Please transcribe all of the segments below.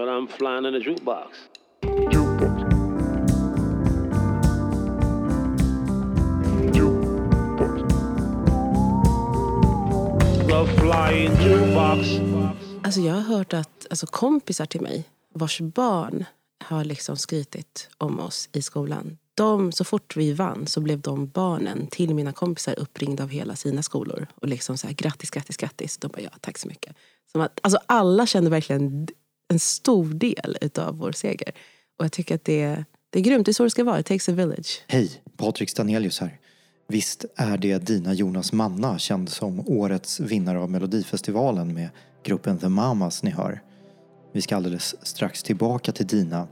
But I'm flying in a jukebox. The flying jukebox. Alltså jag har hört att alltså kompisar till mig vars barn har liksom skrytit om oss i skolan. De, så fort vi vann så blev de barnen till mina kompisar uppringda av hela sina skolor. Och liksom så här, grattis, grattis, grattis. De bara, ja, tack så mycket. Som att, alltså alla kände verkligen en stor del av vår seger. Och jag tycker att det, det är grymt. Det är så det ska vara. It takes a village. Hej, Patrik Stanelius här. Visst är det Dina Jonas Manna känd som årets vinnare av Melodifestivalen med gruppen The Mamas ni hör. Vi ska alldeles strax tillbaka till Dina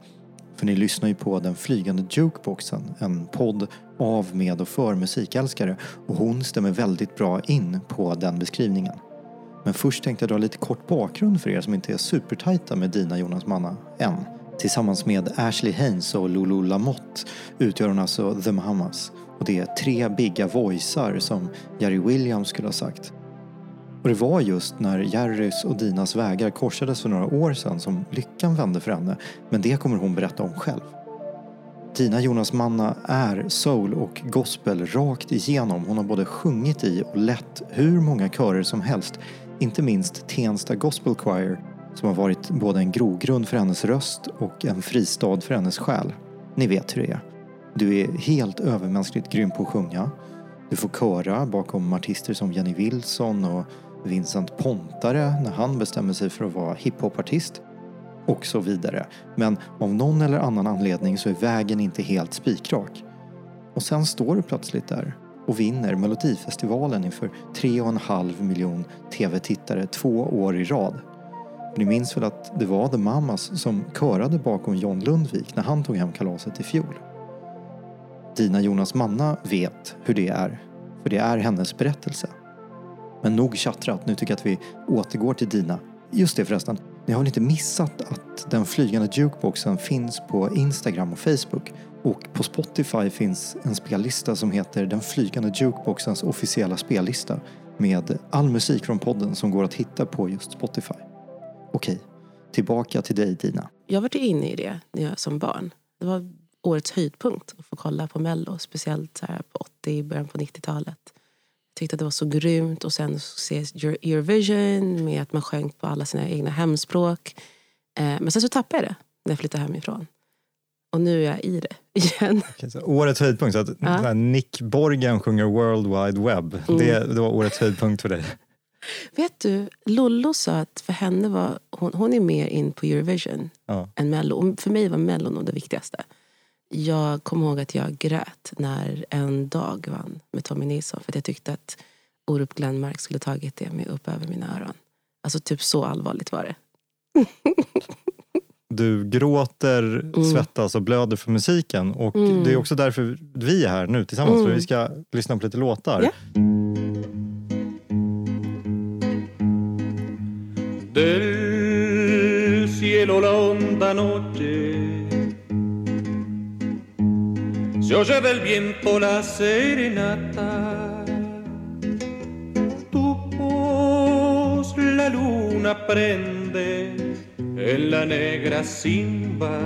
för ni lyssnar ju på Den flygande jukeboxen, en podd av, med och för musikälskare och hon stämmer väldigt bra in på den beskrivningen. Men först tänkte jag dra lite kort bakgrund för er som inte är supertajta med Dina Jonas Manna än. Tillsammans med Ashley Haynes och Lulu Lamotte utgör hon alltså The Mamas. Och det är tre bigga voicear som Jerry Williams skulle ha sagt. Och det var just när Jerrys och Dinas vägar korsades för några år sedan som lyckan vände för henne. Men det kommer hon berätta om själv. Dina Jonas Manna är soul och gospel rakt igenom. Hon har både sjungit i och lett hur många körer som helst. Inte minst Tensta Gospel Choir som har varit både en grogrund för hennes röst och en fristad för hennes själ. Ni vet hur det är. Du är helt övermänskligt grym på att sjunga. Du får köra bakom artister som Jenny Wilson och Vincent Pontare när han bestämmer sig för att vara hiphopartist och så vidare. Men av någon eller annan anledning så är vägen inte helt spikrak. Och sen står du plötsligt där och vinner Melodifestivalen inför 3,5 miljon tv-tittare två år i rad. Ni minns väl att det var The Mamas som körade bakom John Lundvik när han tog hem kalaset i fjol? Dina Jonas Manna vet hur det är, för det är hennes berättelse. Men nog tjattrat, nu tycker jag att vi återgår till Dina. Just det förresten, ni har väl inte missat att den flygande jukeboxen finns på Instagram och Facebook och på Spotify finns en spellista som heter Den flygande jukeboxens officiella spellista med all musik från podden som går att hitta på just Spotify. Okej, tillbaka till dig Dina. Jag var inne i det när jag som barn. Det var årets höjdpunkt att få kolla på Mello. Speciellt så här på 80 början på 90-talet. Tyckte att det var så grymt. Och sen se Eurovision med att man sjöng på alla sina egna hemspråk. Eh, men sen så tappade jag det när jag flyttade hemifrån. Och nu är jag i det igen. Okej, så årets höjdpunkt, så att Ja. Nick Borgen sjunger World Wide Web. Mm. Det, det var årets höjdpunkt för dig. Vet du, Lollo sa att för henne var hon, hon är mer in på Eurovision Ja. än Mello. Och för mig var Mello nog det viktigaste. Jag kommer ihåg att jag grät när En dag vann med Tommy Nilsson. För att jag tyckte att Orup Glenmark skulle tagit det med upp över mina öron. Alltså typ så allvarligt var det. Du gråter, svettas och blöder för musiken. Och Mm. Det är också därför vi är här nu tillsammans. Mm. För vi ska lyssna på lite låtar. Ja. del cielo la honda noche. Se oye del viento la serenata. Tu voz la luna prende en la negra simba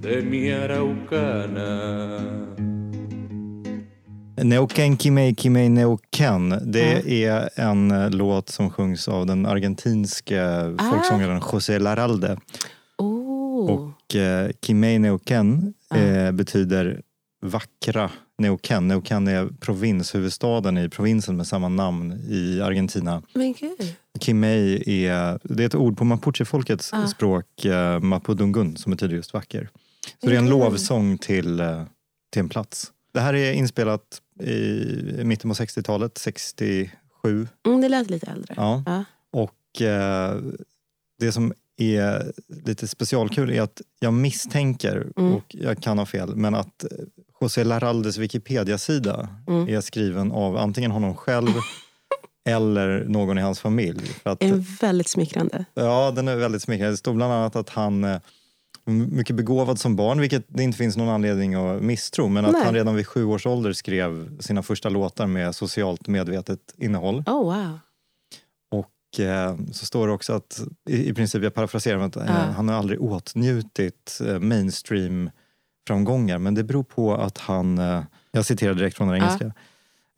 de mi araucana. Neuken Kimei Kimei Neuken. Det är en eh, låt som sjungs av den argentinske Ah. folksångaren José Laralde. Oh. Och eh, Kimei Neuken Ah. eh, betyder vackra Neuken. Neuken är provinshuvudstaden i provinsen med samma namn i Argentina. Men gud. Kimei är, det är ett ord på mapuchefolkets Ah. språk, eh, mapudungun, som betyder just vacker. Så det är en Mm. lovsång till, eh, till en plats. Det här är inspelat i mitten på 60-talet, 67. Mm, det lät lite äldre. Ja. Ja. Och eh, det som är lite specialkul är att jag misstänker, Mm. och jag kan ha fel, men att José Laraldes Wikipedia-sida Mm. är skriven av antingen honom själv eller någon i hans familj. För att, En väldigt smickrande. Ja, den är väldigt smickrande. Det stod bland annat att han eh, mycket begåvad som barn, vilket det inte finns någon anledning att misstro, men att Nej. han redan vid sju års ålder skrev sina första låtar med socialt medvetet innehåll. Oh wow. Och eh, så står det också att, i, i princip, jag parafraserar, att eh, han har aldrig åtnjutit eh, mainstream-framgångar. Men det beror på att han, eh, jag citerar direkt från den engelska.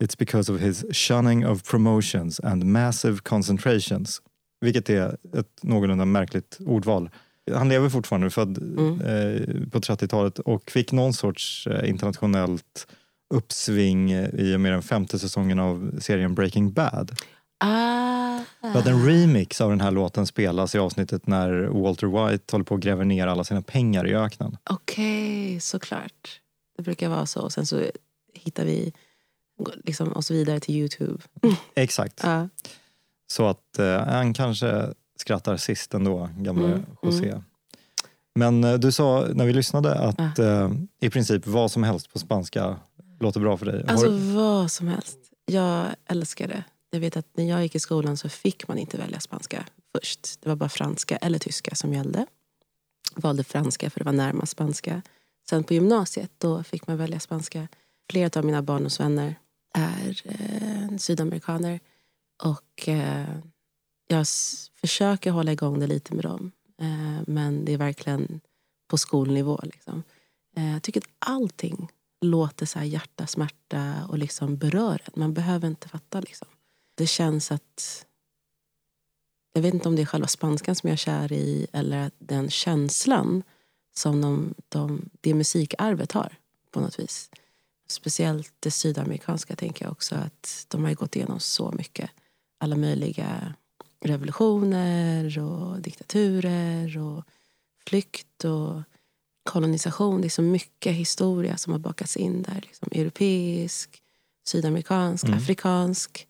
It's because of his shunning of promotions and massive concentrations. Vilket är ett någorlunda märkligt ordval. Han lever fortfarande, född Mm. eh, på 30-talet och fick någon sorts eh, internationellt uppsving i och med den femte säsongen av serien Breaking Bad. Ah. För att en remix av den här låten spelas i avsnittet när Walter White håller på att gräva ner alla sina pengar i öknen. Okej, såklart. Det brukar vara så. Och sen så hittar vi liksom oss vidare till Youtube. Exakt. Ja. Så att eh, han kanske skrattar sist ändå, gamle Mm, José. Men eh, du sa när vi lyssnade att eh, i princip vad som helst på spanska låter bra för dig. Har- Alltså vad som helst. Jag älskar det. Jag vet att när jag gick i skolan så fick man inte välja spanska först. Det var bara franska eller tyska som gällde. Jag Valde franska för det var närmast spanska. Sen på gymnasiet då fick man välja spanska. Flera av mina barndomsvänner är eh, sydamerikaner. Och eh, jag försöker hålla igång det lite med dem. Eh, men det är verkligen på skolnivå. Liksom. Eh, jag tycker att allting låter så här hjärta, smärta och liksom berör en. Man behöver inte fatta. Liksom. Det känns att... Jag vet inte om det är själva spanskan som jag är kär i eller den känslan som de, de, det musikarvet har på något vis. Speciellt det sydamerikanska tänker jag också att de har ju gått igenom så mycket. Alla möjliga revolutioner och diktaturer och flykt och kolonisation. Det är så mycket historia som har bakats in där. Liksom europeisk, sydamerikansk, Mm. afrikansk.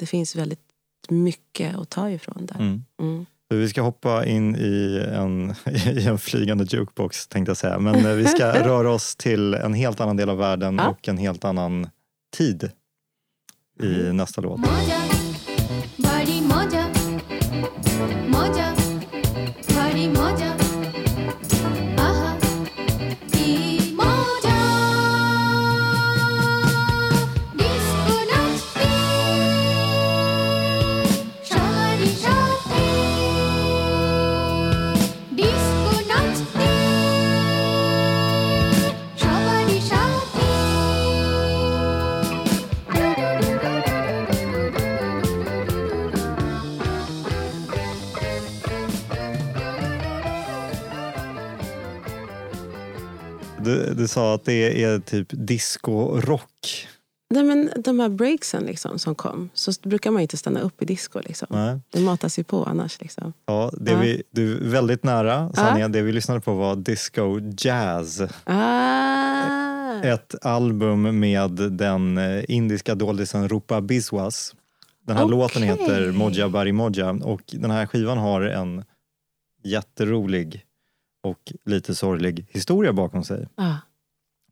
Det finns väldigt mycket att ta ifrån där. Mm. Mm. Vi ska hoppa in i en, i en flygande jukebox tänkte jag säga. Men eh, vi ska röra oss till en helt annan del av världen Ja. och en helt annan tid i nästa låt. मजा Du, sa att det är typ disco-rock. Nej, men de här breaksen liksom, som kom så brukar man inte stanna upp i disco. Liksom. Nej. Det matas ju på annars. Liksom. Ja, det Ja. Vi, du är väldigt nära sanningen. Det vi lyssnade på var disco jazz. Ah. Ett album med den eh, indiska doldisen Rupa Biswas. Den här Okej. låten heter Moja Bari Moja och den här skivan har en jätterolig och lite sorglig historia bakom sig. Ah.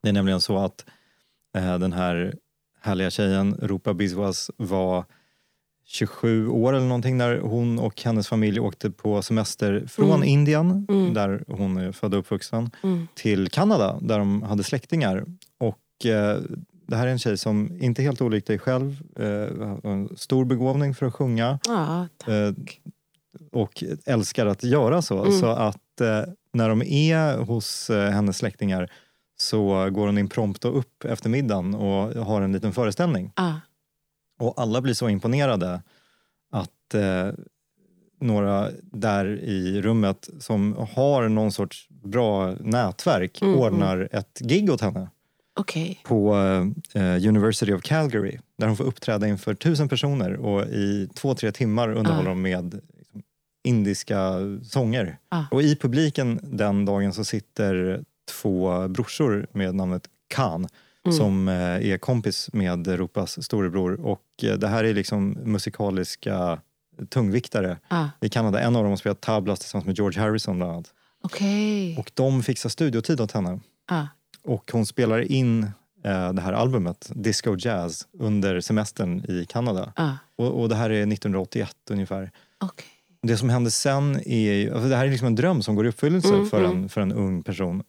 Det är nämligen så att eh, den här härliga tjejen Rupa Biswas var 27 år eller någonting när hon och hennes familj åkte på semester från Mm. Indien, Mm. där hon är född och uppvuxen, Mm. till Kanada där de hade släktingar. Och eh, det här är en tjej som, inte helt olik dig själv, eh, har en stor begåvning för att sjunga tack. eh, och älskar att göra så. Mm. Så att eh, när de är hos eh, hennes släktingar så går hon in prompt och upp efter middagen och har en liten föreställning. Ah. Och alla blir så imponerade att eh, några där i rummet som har någon sorts bra nätverk Mm, ordnar ett gig åt henne Okej. på eh, University of Calgary där hon får uppträda inför tusen personer och i två, tre timmar underhåller Ah. de med liksom, indiska sånger. Ah. Och i publiken den dagen så sitter två brorsor med namnet Khan Mm. som eh, är kompis med Rupas storebror och eh, det här är liksom musikaliska tungviktare Ah. i Kanada. En av dem har spelat tablas tillsammans med George Harrison bland annat. Okej. Och de fixar studiotid åt henne. Ah. Och hon spelar in eh, det här albumet, Disco Jazz, under semestern i Kanada. Ah. Och, och det här är 1981 ungefär. Okej. Det som händer sen är alltså det här är liksom en dröm som går i uppfyllelse Mm, för, en, mm. för en ung person.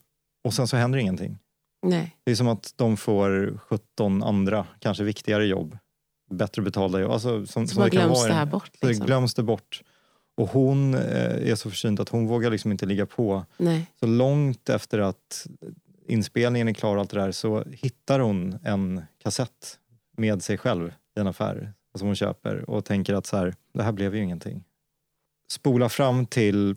Och sen så händer ingenting. Nej. Det är som att de får 17 andra, kanske viktigare jobb bättre betalda jobb. Alltså, som, Så bara glöms det här bort. Så Liksom. glöms det bort. Och hon eh, är så försynt att hon vågar liksom inte ligga på. Nej. Så långt efter att inspelningen är klar och allt det där så hittar hon en kassett med sig själv i en affär som hon köper och tänker att så här, det här blev ju ingenting. Spola fram till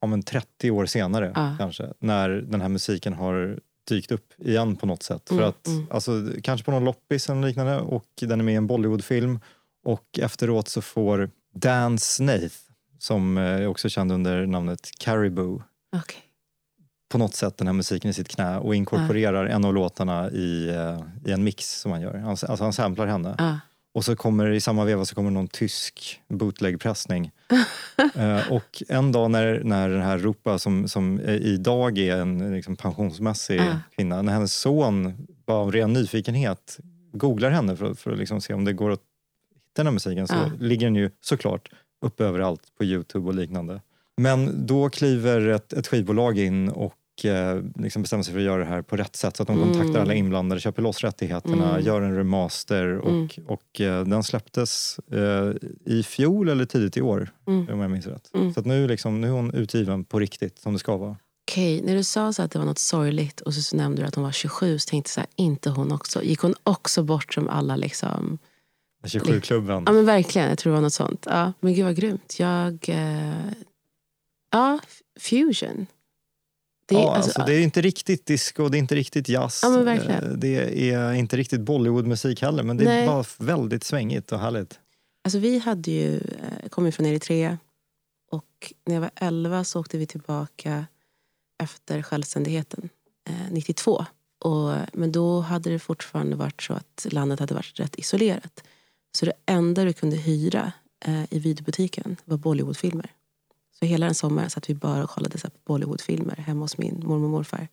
om en 30 år senare Ja. kanske, när den här musiken har dykt upp igen på något sätt. För Mm, att, mm. alltså, kanske på någon loppis eller liknande och den är med i en Bollywoodfilm och efteråt så får Dan Snaith, som eh, är också känd under namnet Caribou, Okej. på något sätt den här musiken i sitt knä och inkorporerar en av låtarna i, eh, i en mix som han gör. Han, alltså han samplar henne. Ja. Och så kommer i samma veva så kommer någon tysk bootlegpressning. eh, och en dag när, när den här Rupa som, som idag är en liksom, pensionsmässig Ja. kvinna, när hennes son bara av ren nyfikenhet googlar henne för, för att liksom se om det går att hitta den här musiken så Ja. ligger den ju såklart uppe överallt på Youtube och liknande. Men då kliver ett, ett skivbolag in och eh, liksom bestämmer sig för att göra det här på rätt sätt. Så att de Mm. kontaktar alla inblandade, köper loss rättigheterna, Mm. gör en remaster och, Mm. och eh, den släpptes eh, i fjol eller tidigt i år Mm. om jag minns rätt. Mm. Så att nu, liksom, nu är hon utgiven på riktigt som det ska vara. Okej, när du sa så att det var något sorgligt och så, så nämnde du att hon var 27 så tänkte jag så här, inte hon också. Gick hon också bort som alla liksom? 27-klubben. Ja men verkligen, jag tror det var något sånt. Ja, men gud vad grymt. Jag... Eh, ja, fusion. Det, ja, alltså, alltså, det är inte riktigt disco, det är inte riktigt jazz. Ja. Eh, Det är inte riktigt Bollywoodmusik heller men det är Nej. bara väldigt svängigt och härligt. Alltså vi hade ju, eh, kom ju från Eritrea och när jag var 11 så åkte vi tillbaka efter självständigheten, eh, 92. Och, men då hade det fortfarande varit så att landet hade varit rätt isolerat. Så det enda du kunde hyra eh, i videobutiken var Bollywoodfilmer. Så hela den sommaren satt vi bara och kollade så Bollywoodfilmer hemma hos min mormor och morfar.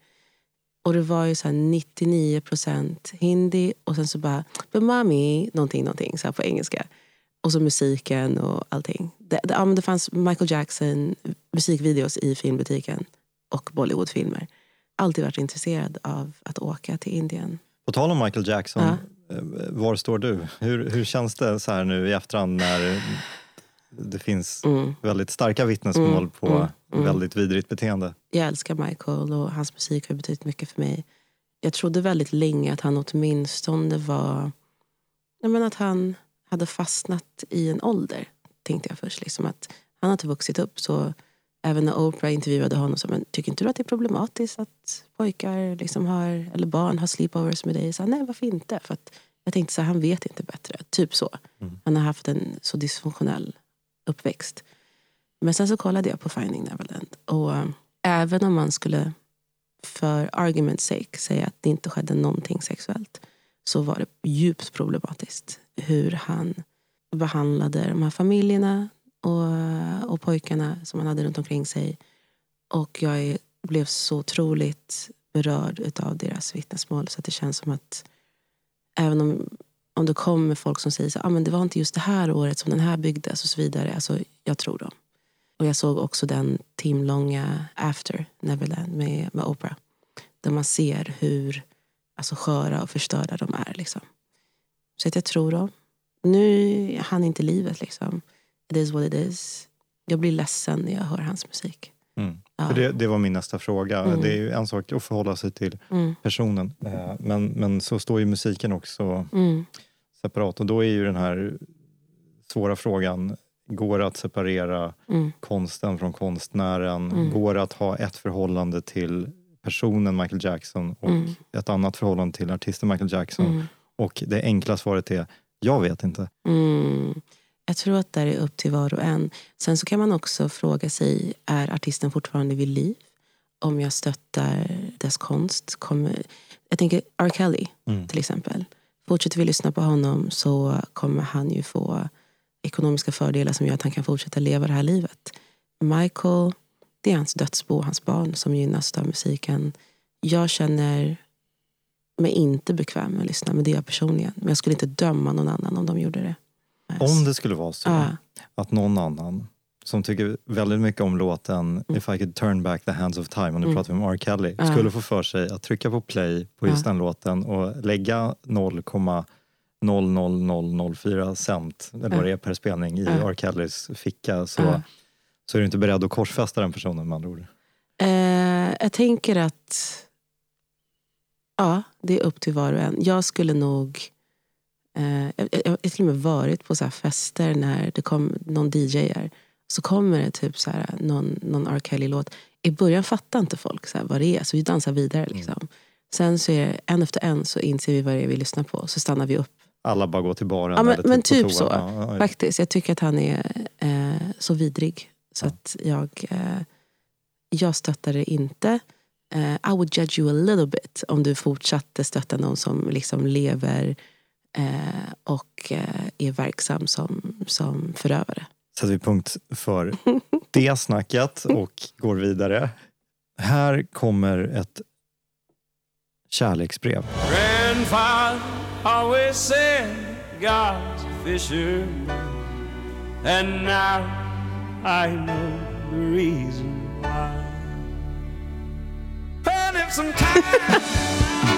Och det var ju så här 99 procent hindi och sen så bara “but mommy” någonting, någonting så på engelska. Och så musiken och allting. Det, det, ja, men det fanns Michael Jackson musikvideos i filmbutiken och Bollywoodfilmer. Alltid varit intresserad av att åka till Indien. På tal om Michael Jackson, Ja. eh, var står du? Hur, hur känns det så här nu i efterhand när det finns Mm. väldigt starka vittnesmål Mm, på mm, mm. väldigt vidrigt beteende? Jag älskar Michael och hans musik har betytt mycket för mig. Jag trodde väldigt länge att han åtminstone var... Jag menar att han hade fastnat i en ålder, tänkte jag först. Liksom att han har inte vuxit upp. Så även när Oprah intervjuade honom så men tycker inte du att det är problematiskt att pojkar liksom har, eller barn har sleepovers med dig? Så, Nej, varför inte? För jag tänkte så här, han vet inte bättre. Typ så. Mm. Han har haft en så dysfunktionell uppväxt. Men sen så kollade jag på Finding Neverland. Och eh, även om man skulle för argument's sake säga att det inte skedde någonting sexuellt så var det djupt problematiskt hur han behandlade de här familjerna och, eh, och pojkarna som han hade runt omkring sig. Och jag blev så otroligt berörd av deras vittnesmål så att det känns som att även om, om det kommer folk som säger så, ah, men det var inte just det här året som den här byggdes och så vidare. Alltså, jag tror dem. Och jag såg också den timlånga After Neverland med, med Oprah. Där man ser hur alltså, sköra och förstörda de är. Liksom. Så att jag tror dem. Nu han inte livet. Liksom. It is what it is. Jag blir ledsen när jag hör hans musik. Mm. Ja. För det, det var min nästa fråga. Mm. Det är en sak att förhålla sig till Mm, personen. Eh, Men, men så står ju musiken också mm, separat. Och då är ju den här svåra frågan, går det att separera mm, konsten från konstnären? Mm. Går det att ha ett förhållande till personen Michael Jackson och ett annat förhållande till artisten Michael Jackson? Och det enkla svaret är, jag vet inte. Jag tror att det är upp till var och en. Sen så kan man också fråga sig, är artisten fortfarande vid liv? Om jag stöttar dess konst? Kommer, jag tänker R. Kelly Mm. till exempel. Fortsätter vi lyssna på honom så kommer han ju få ekonomiska fördelar som gör att han kan fortsätta leva det här livet. Michael, det är hans dödsbo, hans barn som gynnas av musiken. Jag känner mig inte bekväm med att lyssna, men det är jag personligen. Men jag skulle inte döma någon annan om de gjorde det. Om det skulle vara så Ja. att någon annan som tycker väldigt mycket om låten If I could turn back the hands of time, och nu Mm. pratar vi om R. Kelly, Ja. skulle få för sig att trycka på play på just Ja. den låten och lägga 0,0004 cent, eller vad det är per spelning, i. R. Kellys ficka så, så är du inte beredd att korsfästa den personen med andra ord. Eh, jag tänker att ja, det är upp till var och en. Jag skulle nog... Eh, jag, jag jag har till och med varit på så fester när det kom någon DJar. Så kommer det typ så här, någon, någon R. Kelly-låt. I början fattar inte folk så här, vad det är, så vi dansar vidare. Liksom. Sen så är det, en efter en så inser vi vad det är vi lyssnar på. Så stannar vi upp. Alla bara går till baren Ja, men- eller men typ toa. så. Ja, ja. Faktiskt, jag tycker att han är eh, så vidrig. Så Ja. att jag, eh, jag stöttar det inte. Eh, I would judge you a little bit om du fortsatte stötta någon som liksom lever eh, och eh, är verksam som, som förövare. Sätter vi punkt för det snacket och går vidare. Här kommer ett kärleksbrev. Grandfather always said God's fisherman, and now I know the reason why. But if sometimes Daddy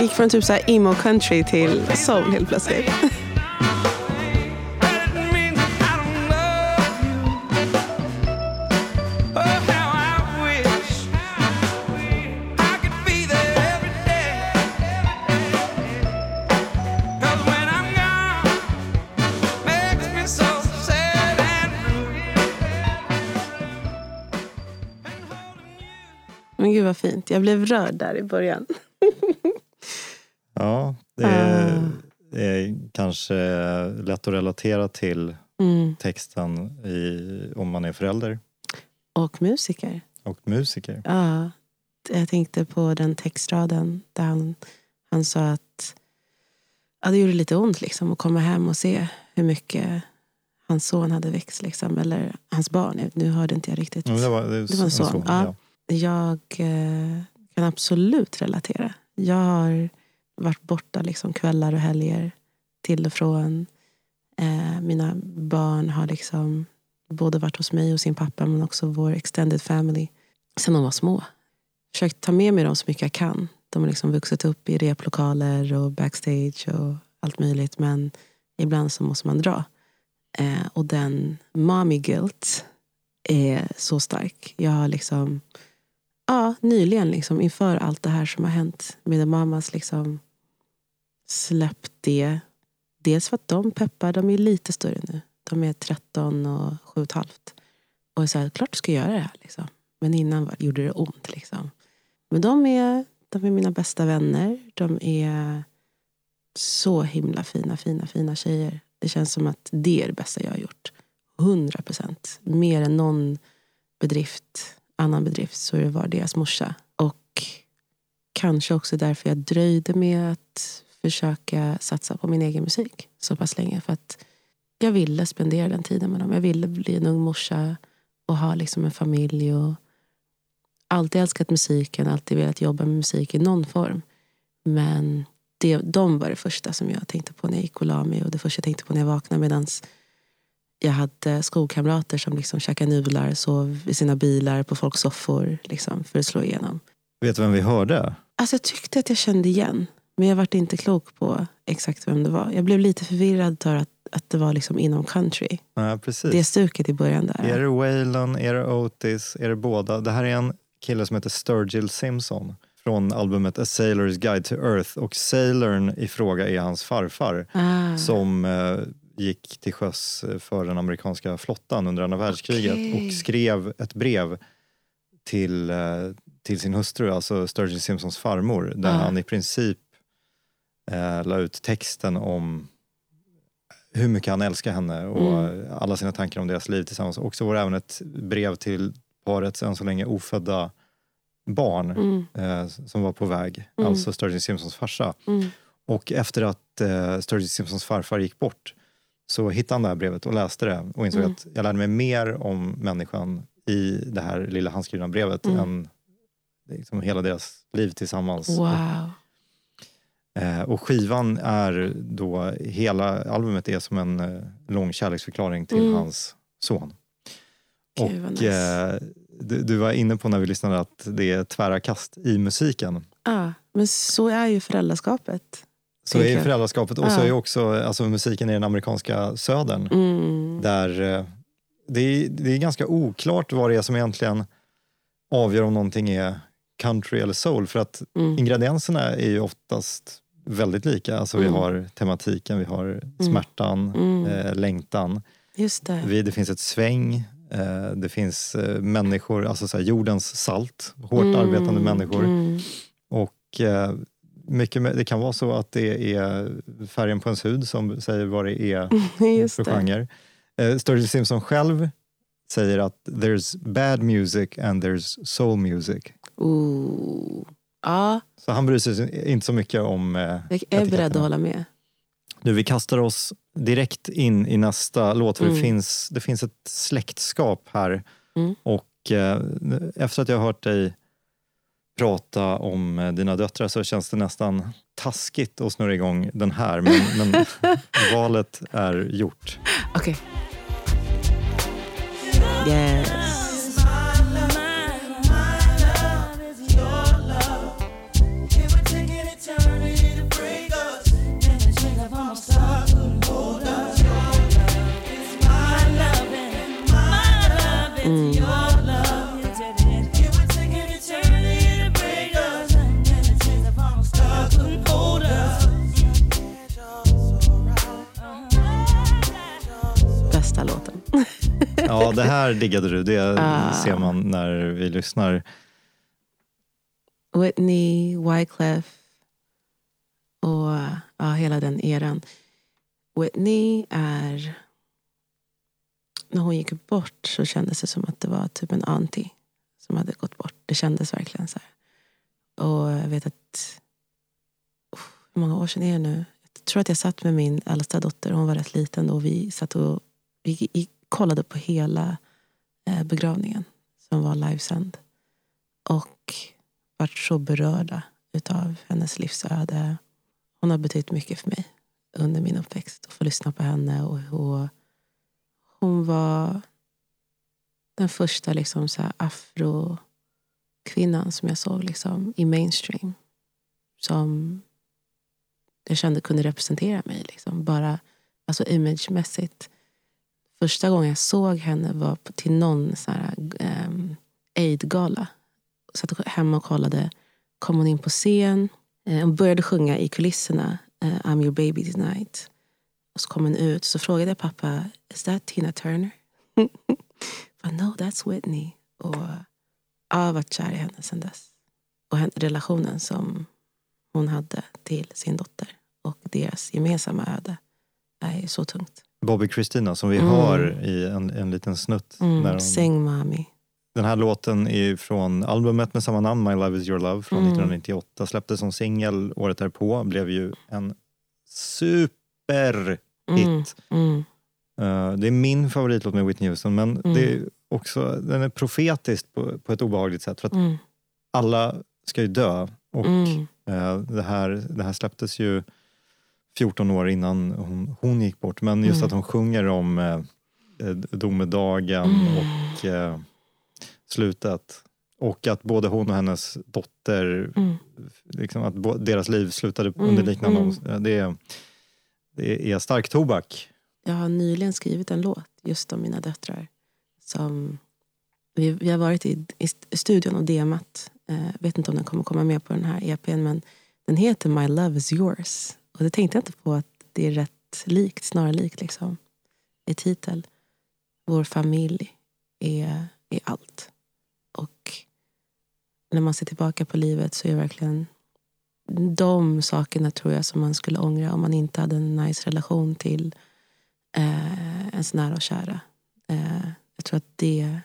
gick från typ så här emo country till soul helt plötsligt. Men gud vad fint. Jag blev rörd där i början. Ja, det är, det är kanske lätt att relatera till Mm. texten i, om man är förälder Och musiker. och musiker. Ja, jag tänkte på den textraden där han, han sa att ja, det gjorde lite ont liksom, att komma hem och se hur mycket hans son hade växt. Liksom, eller hans barn. Nu hörde inte jag riktigt. Ja, det var, det Det var en son, ja. Jag eh, kan absolut relatera. Jag har varit borta liksom kvällar och helger till och från. Eh, mina barn har liksom både varit hos mig och sin pappa men också vår extended family sen de var små. Försökt ta med mig dem så mycket jag kan. De har liksom vuxit upp i replokaler och backstage och allt möjligt men ibland så måste man dra. Eh, och den mommy guilt är så stark. Jag har liksom ja, nyligen liksom, inför allt det här som har hänt med The Mamas liksom, släppt det. Dels för att de peppar, de är lite större nu. De är 13 och 7 och halvt. Och jag sa, klart du ska göra det här. Liksom. Men innan var, gjorde det ont. Liksom. Men de är, de är mina bästa vänner. De är så himla fina, fina, fina tjejer. Det känns som att det är det bästa jag har gjort. 100 procent. Mer än någon bedrift, annan bedrift så är det var deras morsa. Och kanske också därför jag dröjde med att försöka satsa på min egen musik så pass länge. För att jag ville spendera den tiden med dem. Jag ville bli en ung morsa och ha liksom en familj. och Alltid älskat musiken, alltid velat jobba med musik i någon form. Men det, de var det första som jag tänkte på när jag gick och la mig och det första jag tänkte på när jag vaknade. Medans jag hade skolkamrater som liksom käkade nudlar, sov i sina bilar, på folks soffor liksom, för att slå igenom. Vet du vem vi hörde? Alltså jag tyckte att jag kände igen, men jag vart inte klok på exakt vem det var. Jag blev lite förvirrad för att, att det var liksom inom country. Ja, precis. Det stuket i början där. Är det Waylon, är det Otis, är det båda? Det här är en kille som heter Sturgill Simpson från albumet A Sailor's Guide to Earth och Sailorn i fråga är hans farfar Ah. som eh, gick till sjöss för den amerikanska flottan under andra världskriget Okej. och skrev ett brev till, eh, till sin hustru, alltså Sturgill Simpsons farmor, där Ah. han i princip eh, la ut texten om hur mycket han älskar henne och Mm. alla sina tankar om deras liv tillsammans. Och så var det även ett brev till parets än så länge ofödda barn Mm, eh, som var på väg, Mm. alltså Sturgill Simpsons farsa. mm. Och efter att eh, Sturgill Simpsons farfar gick bort så hittade han det här brevet och läste det och insåg Mm. att jag lärde mig mer om människan i det här lilla handskrivna brevet Mm. än liksom hela deras liv tillsammans. Wow. Eh, och skivan är då, hela albumet är som en eh, lång kärleksförklaring till Mm. hans son. Gud, Och nice. eh, du, du var inne på när vi lyssnade att det är tvära kast i musiken. Ja, men så är ju föräldraskapet. Så är föräldraskapet och så Ja. är också alltså, musiken i den amerikanska södern. Mm. Där det, är, det är ganska oklart vad det är som egentligen avgör om någonting är country eller soul. För att Mm. ingredienserna är ju oftast väldigt lika. Alltså vi Mm. har tematiken, vi har smärtan, Mm. eh, längtan. Just det. Vi, det finns ett sväng, eh, det finns eh, människor, alltså så jordens salt, hårt Mm. arbetande människor. Mm. Och eh, mycket, det kan vara så att det är färgen på ens hud som säger vad det är för det. genre. Eh, Sturgill Simpson själv säger att there's bad music and there's soul music. Ooh. Ja, Så han bryr sig inte så mycket om eh, jag är beredd att hålla med. Nu, vi kastar oss direkt in i nästa låt för det, Mm. finns, det finns ett släktskap här. Mm. Och eh, efter att jag har hört dig prata om eh, dina döttrar så känns det nästan taskigt att snurra igång den här. Men, men valet är gjort. Okej. Yes. Ja, det här diggade du. Det Ah. ser man när vi lyssnar. Whitney, Wyclef och ja, hela den eran. Whitney är... När hon gick bort så kändes det som att det var typ en auntie som hade gått bort. Det kändes verkligen så här. Och jag vet att... uff, Hur många år sedan är det nu? Jag tror att jag satt med min äldsta dotter. Hon var rätt liten då. Vi satt och vi, vi kollade på hela eh, begravningen som var livesänd. Och varit så berörda utav hennes livsöde. Hon har betytt mycket för mig under min uppväxt. Att få lyssna på henne. Och, och hon var den första liksom så här afrokvinnan som jag såg liksom i mainstream. Som jag kände kunde representera mig. Liksom. Bara alltså imagemässigt. Första gången jag såg henne var på, till någon sån här, um, aid-gala satt hemma och kollade. Kom hon in på scen eh, började sjunga i kulisserna eh, I'm your baby tonight. Och så kom hon ut så frågade jag pappa, is that Tina Turner? But no, that's Whitney. Och jag har varit kär i henne sedan dess. Och relationen som hon hade till sin dotter och deras gemensamma öde är så tungt. Bobby Christina som vi Mm. hör i en, en liten snutt. Mm, När hon, Sing Mami. Den här låten är från albumet med samma namn, My Love Is Your Love från Mm. 1998. Släpptes som singel året därpå. Blev ju en superhit. Mm, Eh, det är min favoritlåt med Whitney Houston men Mm. det är också, den är profetisk på, på ett obehagligt sätt. För att mm, alla ska ju dö. Och eh, det, här, det här släpptes ju 14 år innan hon, hon gick bort. Men just Mm. att hon sjunger om eh, eh, domedagen Mm. och eh, slutet. Och att både hon och hennes dotter, mm. liksom att deras liv slutade Mm, under liknande mm. Det, är- det är stark tobak. Jag har nyligen skrivit en låt just om mina döttrar. Som vi, vi har varit i, i studion och demat. Eh, vet inte om den kommer komma med på den här EPn men den heter My Love Is Yours. Och det tänkte jag inte på att det är rätt likt, snarare likt liksom, i titel. Vår familj är, är allt. Och när man ser tillbaka på livet så är det verkligen de sakerna tror jag som man skulle ångra om man inte hade en nice relation till eh, ens nära och kära. Eh, jag tror att det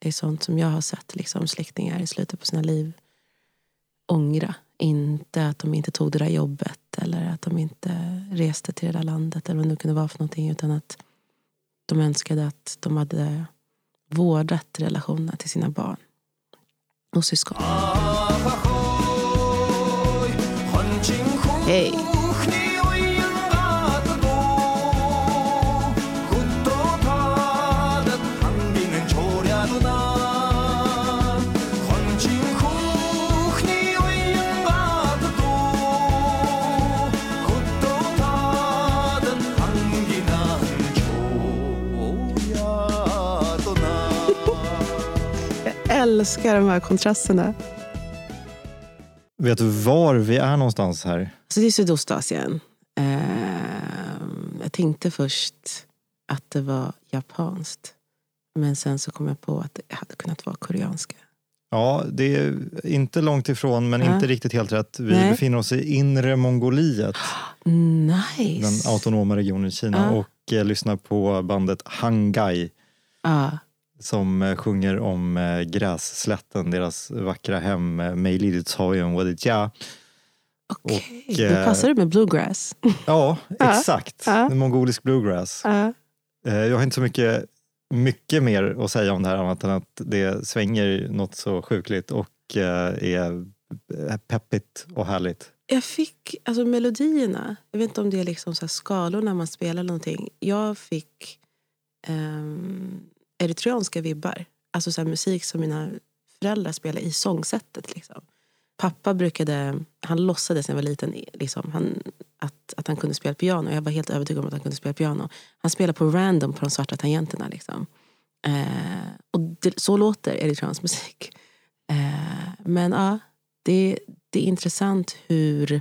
är sånt som jag har sett liksom, släktingar i slutet på sina liv ångra. Inte att de inte tog det där jobbet eller att de inte reste till det där landet eller vad det nu kunde vara för någonting utan att de önskade att de hade vårdat relationerna till sina barn och syskon. Hej! Älskar de här kontrasterna. Vet du var vi är någonstans här? Alltså det är Sydostasien. Ehm, jag tänkte först att det var japanskt. Men sen så kom jag på att det hade kunnat vara koreanska. Ja, det är inte långt ifrån men Ja. inte riktigt helt rätt. Vi Nej. befinner oss i inre Mongoliet, Nice! den autonoma regionen i Kina Ja. och eh, lyssnar på bandet Hangai Ja. Som eh, sjunger om eh, grässlätten, deras vackra hem, eh, Meiliditshojen Wadidja. Okej, då eh, passar det med bluegrass. Ja, exakt. Ja. Mongolisk bluegrass. Eh, Jag har inte så mycket, mycket mer att säga om det här annat än att det svänger något så sjukligt och är peppigt och härligt. Jag fick, alltså melodierna, jag vet inte om det är liksom så här skalor när man spelar någonting. Jag fick um, eritreanska vibbar. Alltså så här musik som mina föräldrar spelade i sångsättet. Liksom. Pappa brukade, han låtsades när jag var liten liksom, han, att, att han kunde spela piano. Jag var helt övertygad om att han kunde spela piano. Han spelade på random på de svarta tangenterna. Liksom. Eh, och det, så låter eritreansk musik. Eh, men ja, det, det är intressant hur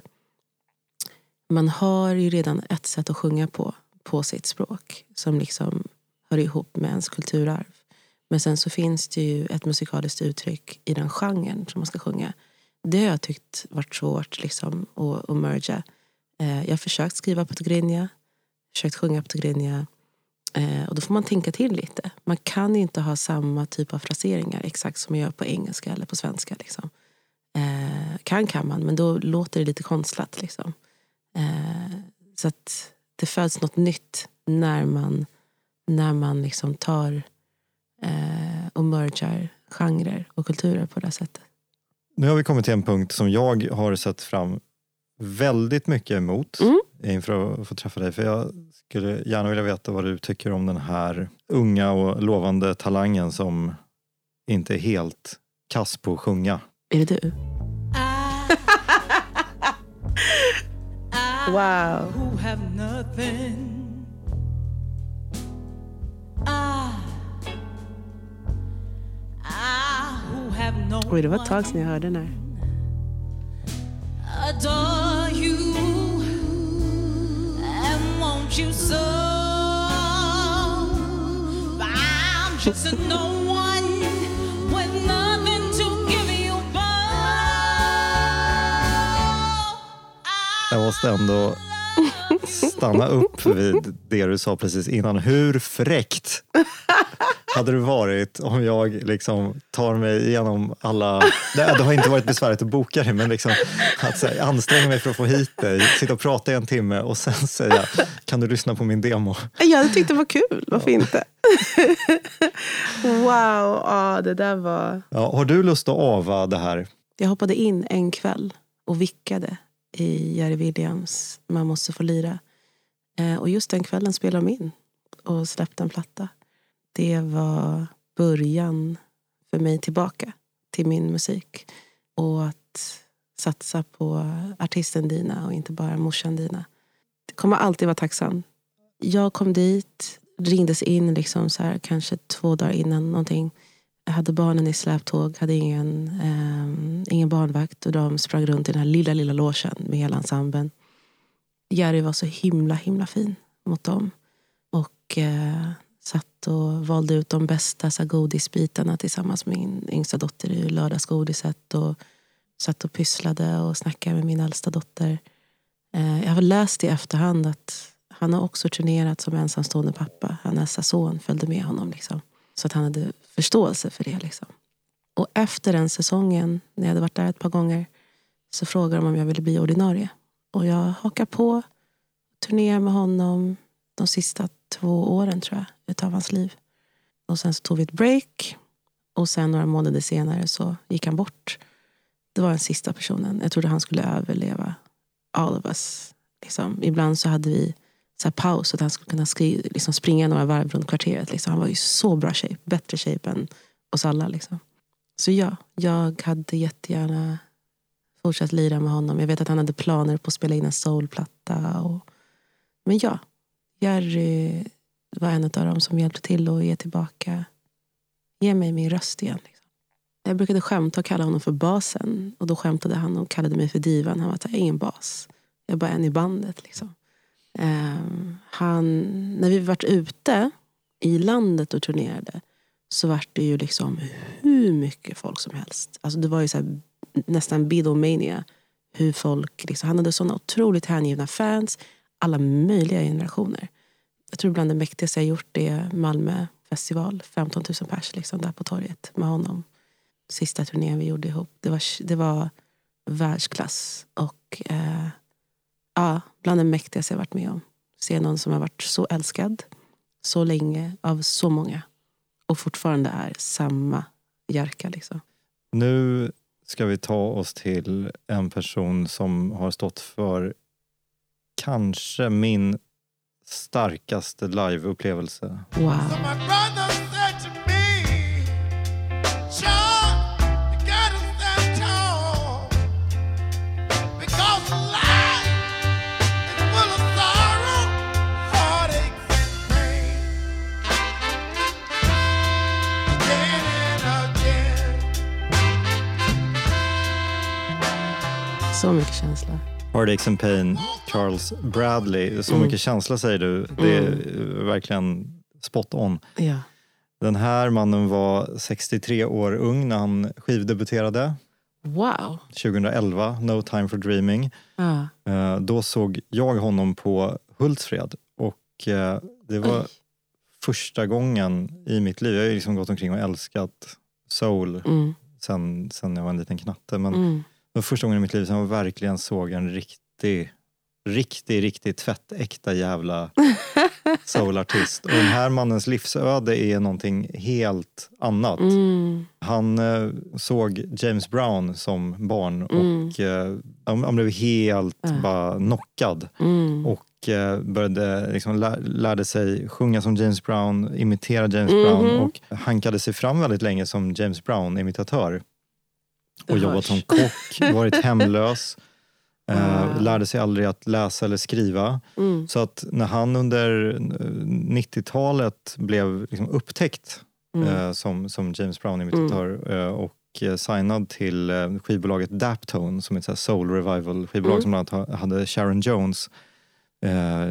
man har ju redan ett sätt att sjunga på, på sitt språk som liksom hör ihop med ens kulturarv. Men sen så finns det ju ett musikaliskt uttryck i den genren som man ska sjunga. Det har jag tyckt varit svårt liksom, att, att merga. Eh, jag har försökt skriva på tigrinja, försökt sjunga på tigrinja. Eh, och då får man tänka till lite. Man kan inte ha samma typ av fraseringar exakt som man gör på engelska eller på svenska. Liksom. Eh, kan kan man, men då låter det lite konstlat. Liksom. Eh, så att det föds något nytt när man, när man liksom tar eh, och mergar genrer och kulturer på det här sättet. Nu har vi kommit till en punkt som jag har sett fram väldigt mycket emot Mm. inför att få träffa dig. För jag skulle gärna vilja veta vad du tycker om den här unga och lovande talangen som inte är helt kass på att sjunga. Är det du? Wow. Oj, det var ett one tag sedan jag hörde den här. adore you and want you so. I'm just a no one with nothing to give you but Jag måste ändå stanna upp vid det du sa precis innan. Hur fräckt hade det varit om jag liksom tar mig igenom alla... Det, det har inte varit besvärligt att boka det, men liksom att här, anstränga mig för att få hit dig, sitta och prata i en timme och sen säga kan du lyssna på min demo? Jag tyckte det var kul, varför inte? wow, ja, det där var... Ja, har du lust att ava det här? Jag hoppade in en kväll och vickade i Jerry Williams Man måste få lira. Eh, och just den kvällen spelade de in och släppte en platta. Det var början för mig tillbaka till min musik. Och att satsa på artisten Dina och inte bara morsan Dina. Det kommer alltid vara tacksam. Jag kom dit, ringdes in liksom så här, kanske två dagar innan någonting. Jag hade barnen i släptåg, hade ingen, eh, ingen barnvakt och de sprang runt i den här lilla, lilla logen med hela ensemblen. Jerry var så himla, himla fin mot dem. Och eh, satt och valde ut de bästa så här, godisbitarna tillsammans med min yngsta dotter i lördagsgodiset. Och satt och pysslade och snackade med min äldsta dotter. Eh, jag har läst i efterhand att han har också turnerat som ensamstående pappa. Hans son följde med honom. Liksom. Så att han hade förståelse för det. Liksom. Och efter den säsongen, när jag hade varit där ett par gånger, så frågade de om jag ville bli ordinarie. Och jag hakade på, turnéer med honom de sista två åren tror jag, utav hans liv. Och sen så tog vi ett break. Och sen några månader senare så gick han bort. Det var den sista personen. Jag trodde han skulle överleva all of us. Liksom. Ibland så hade vi så här paus så att han skulle kunna skri- liksom springa några varv runt kvarteret. Liksom. Han var i så bra shape, bättre shape än oss alla. Liksom. Så ja, jag hade jättegärna fortsatt lira med honom. Jag vet att han hade planer på att spela in en soulplatta. Och... Men ja, Jerry var en av dem som hjälpte till att ge tillbaka, ge mig min röst igen. Liksom. Jag brukade skämta och kalla honom för basen. Och då skämtade han och kallade mig för divan. Han var att jag är ingen bas. Jag är bara en i bandet. Liksom. Ehm, han, när vi varit ute i landet och turnerade så var det ju liksom hur mycket folk som helst. Alltså det var ju så här, nästan Beatlemania. Hur folk, liksom, han hade såna otroligt hängivna fans. Alla möjliga generationer. Jag tror bland det mäktigaste jag gjort är Malmö festival. 15 000 pers liksom, där på torget med honom. Sista turnén vi gjorde ihop. Det var, det var världsklass. Och eh, ja, bland det mäktigaste jag varit med om. Se någon som har varit så älskad så länge av så många. Och fortfarande är samma Jerka. Liksom. Nu ska vi ta oss till en person som har stått för kanske min starkaste liveupplevelse. Wow. Så mycket känsla. Heartaches and Pain, Charles Bradley. Så mycket känsla säger du. Det är verkligen spot on. Ja. Den här mannen var 63 år ung när han skivdebuterade Wow. 2011, No time for dreaming. Ja. Eh, Då såg jag honom på Hultsfred och eh, det var Oj. första gången i mitt liv. Jag har ju liksom gått omkring och älskat soul Mm. sen, sen jag var en liten knatte. Men Mm. Var första gången i mitt liv som jag verkligen såg en riktig, riktig, riktigt tvättäkta jävla soulartist. Och den här mannens livsöde är någonting helt annat. Mm. Han eh, såg James Brown som barn och eh, han, han blev helt bara knockad. Mm. Och eh, började liksom lä- lärde sig sjunga som James Brown, imitera James Brown och hankade sig fram väldigt länge som James Brown-imitatör. Och jobbat som kock, varit hemlös. Eh, Wow. lärde sig aldrig att läsa eller skriva. Mm. Så att när han under eh, 90-talet blev liksom upptäckt Mm. eh, som, som James Brown-imitatör eh, och signad till skivbolaget Daptone som är ett soul revival skivbolag Mm. som bland annat ha- hade Sharon Jones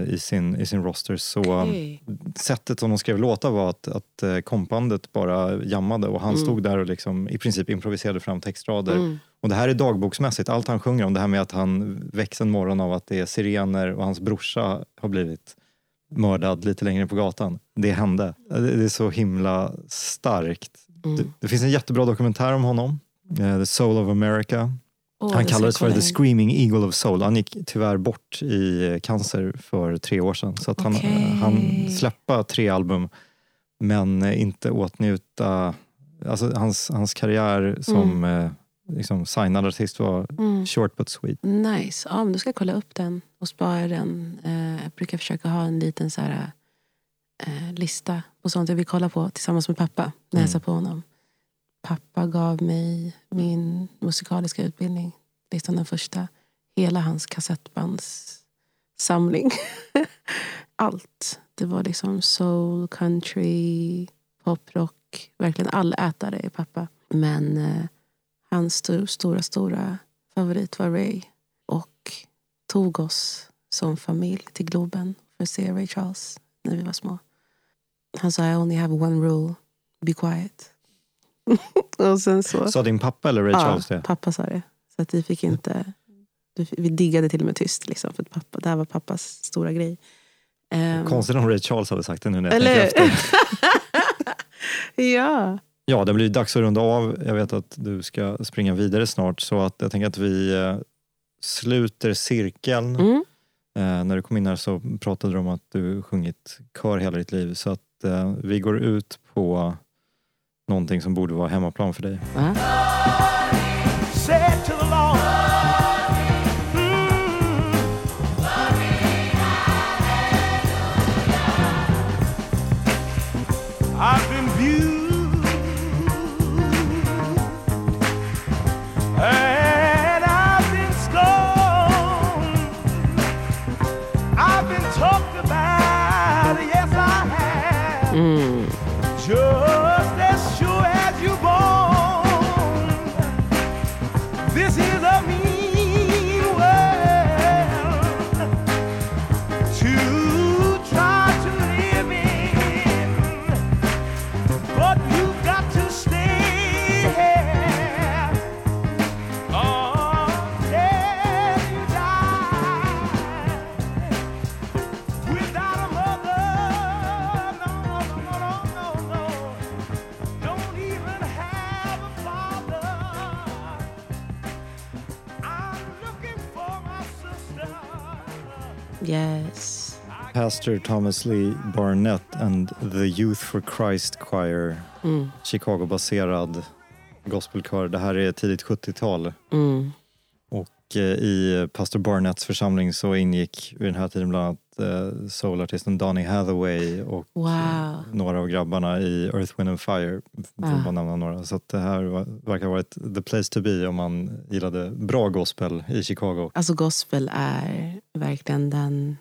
i, sin, i sin roster. Så Okej. sättet som de skrev låtar var att, att eh, kompandet bara jammade och han Mm. stod där och liksom i princip improviserade fram textrader. Mm. Och det här är dagboksmässigt. Allt han sjunger om, det här med att han väcks en morgon av att det är sirener och hans brorsa har blivit mördad lite längre på gatan. Det hände. Det det är så himla starkt. Mm. Det, det finns en jättebra dokumentär om honom. eh, The Soul of America. Åh, han kallades för The in. Screaming Eagle of Soul. Han gick tyvärr bort i eh, cancer för tre år sedan. Så att han, Okej. han släppa tre album men eh, inte åtnjuta... Alltså hans, hans karriär som eh, liksom signad artist var Mm. short but sweet. Nice. Ja, men då ska jag kolla upp den och spara den. Eh, jag brukar försöka ha en liten så här, eh, lista på sånt jag vill kolla på tillsammans med pappa när jag Mm. hälsar på honom. Pappa gav mig min musikaliska utbildning. Liksom den första. Hela hans kassettbandssamling. Allt. Det var liksom soul, country, poprock. Verkligen allätare är pappa. Men eh, hans sto- stora, stora favorit var Ray. Och tog oss som familj till Globen för att se Ray Charles när vi var små. Han sa I only have one rule, be quiet. och sen så... Sa din pappa eller Ray Charles ja, det? pappa sa det. Så att vi fick inte... vi- diggade till och med tyst. Liksom, för att pappa, det här var pappas stora grej. Ehm, Konstigt om Ray Charles hade sagt det nu när jag Eller tänker efter. ja. Ja, det blir dags att runda av. Jag vet att du ska springa vidare snart så att jag tänker att vi eh, sluter cirkeln. Mm. Eh, när du kom in här så pratade du om att du sjungit kör hela ditt liv så att eh, vi går ut på någonting som borde vara hemmaplan för dig. Va? said This is Pastor Thomas Lee Barnett and the Youth for Christ Choir. Mm. Chicago-baserad gospelkör. Det här är tidigt 70-tal. Mm. Och eh, i pastor Barnetts församling så ingick vid den här tiden bland annat eh, soulartisten Donny Hathaway och Wow. eh, några av grabbarna i Earth, Wind and Fire. För att Ah. nämna några. Så att det här var, verkar ha varit the place to be om man gillade bra gospel i Chicago. Alltså gospel är verkligen den...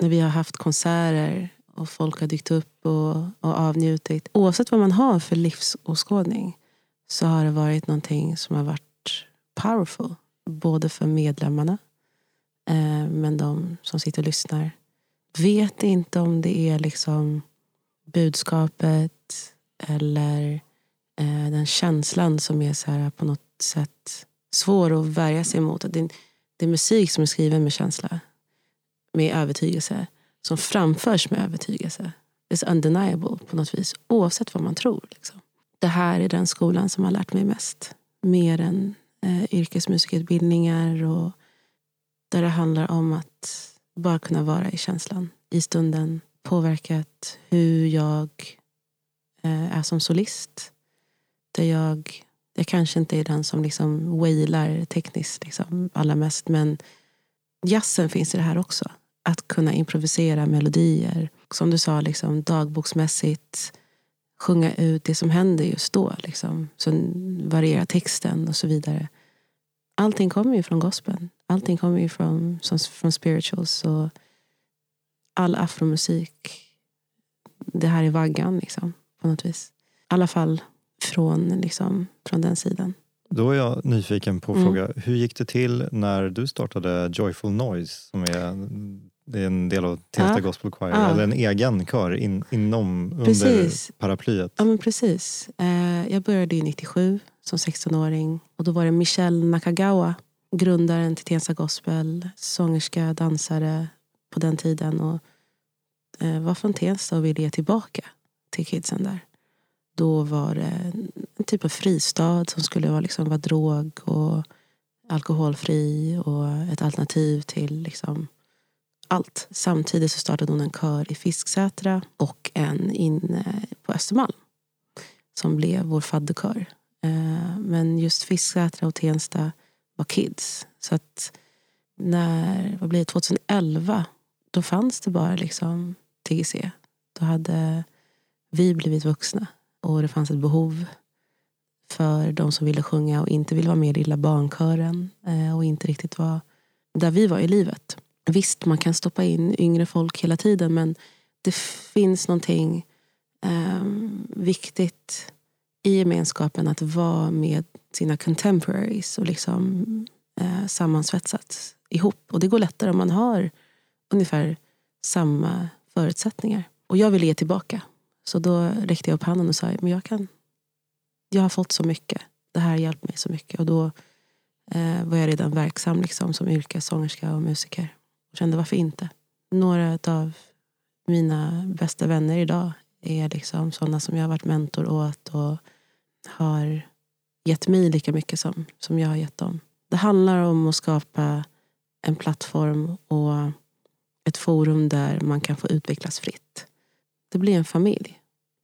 När vi har haft konserter och folk har dykt upp och, och avnjutit. Oavsett vad man har för livsåskådning så har det varit någonting som har varit powerful. Både för medlemmarna eh, men de som sitter och lyssnar. Vet inte om det är liksom budskapet eller eh, den känslan som är så här på något sätt svår att värja sig mot. Det, det är musik som är skriven med känsla, med övertygelse, som framförs med övertygelse. It's undeniable på något vis, oavsett vad man tror. Liksom. Det här är den skolan som har lärt mig mest. Mer än eh, yrkesmusikutbildningar och där det handlar om att bara kunna vara i känslan, i stunden. Påverkat hur jag eh, är som solist. Där jag, jag kanske inte är den som liksom wailar tekniskt liksom, allra mest. Men jazzen finns i det här också. Att kunna improvisera melodier. Som du sa, liksom, dagboksmässigt. Sjunga ut det som händer just då. Liksom. Så variera texten och så vidare. Allting kommer ju från gospeln. Allting kommer ju från, som, från spirituals. Och all afromusik. Det här är vaggan liksom, på något vis. I alla fall från, liksom, från den sidan. Då är jag nyfiken på att Mm. fråga, hur gick det till när du startade Joyful Noise som är, är en del av Tensta Ja. Gospel Choir, Ja. eller en egen kör in, inom, under Precis. paraplyet? Ja, men precis. Eh, jag började ju 97 som 16-åring. Och då var det Michelle Nakagawa, grundaren till Tensta Gospel, sångerska, dansare på den tiden. Och eh, var från Tensta och ville ge tillbaka till kidsen där. Då var det en typ av fristad som skulle vara, liksom, vara drog och alkoholfri och ett alternativ till liksom, allt. Samtidigt så startade hon en kör i Fisksätra och en inne på Östermalm som blev vår fadderkör. Eh, men just Fisksätra och Tensta var kids. Så att när, vad blir det, 2011, då fanns det bara liksom TGC. Då hade vi blivit vuxna och det fanns ett behov för de som ville sjunga och inte ville vara med i lilla barnkören eh, och inte riktigt var där vi var i livet. Visst, man kan stoppa in yngre folk hela tiden men det finns någonting eh, viktigt i gemenskapen att vara med sina contemporaries och liksom eh, sammansvetsats ihop. Och det går lättare om man har ungefär samma förutsättningar. Och jag ville ge tillbaka. Så då räckte jag upp handen och sa men jag kan. Jag har fått så mycket. Det här har hjälpt mig så mycket. Och då eh, var jag redan verksam liksom, som yrkessångerska och musiker. Och kände varför inte. Några av mina bästa vänner idag är liksom sådana som jag har varit mentor åt och har gett mig lika mycket som, som jag har gett dem. Det handlar om att skapa en plattform och ett forum där man kan få utvecklas fritt. Det blir en familj.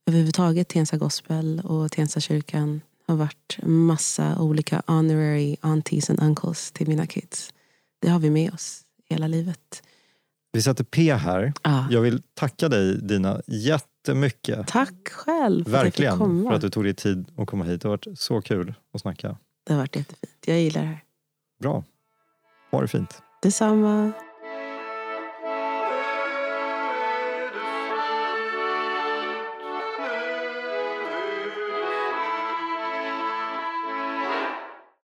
Överhuvudtaget Tensta Gospel och Tensta kyrkan har varit massa olika honorary aunties and uncles till mina kids. Det har vi med oss hela livet. Vi sätter P här. Ah, Jag vill tacka dig Dina jättemycket. tack själv för Verkligen komma. för att du tog dig tid att komma hit. Det har varit så kul att snacka. Det har varit jättefint. Jag gillar det här. Bra. Ha det fint. Detsamma.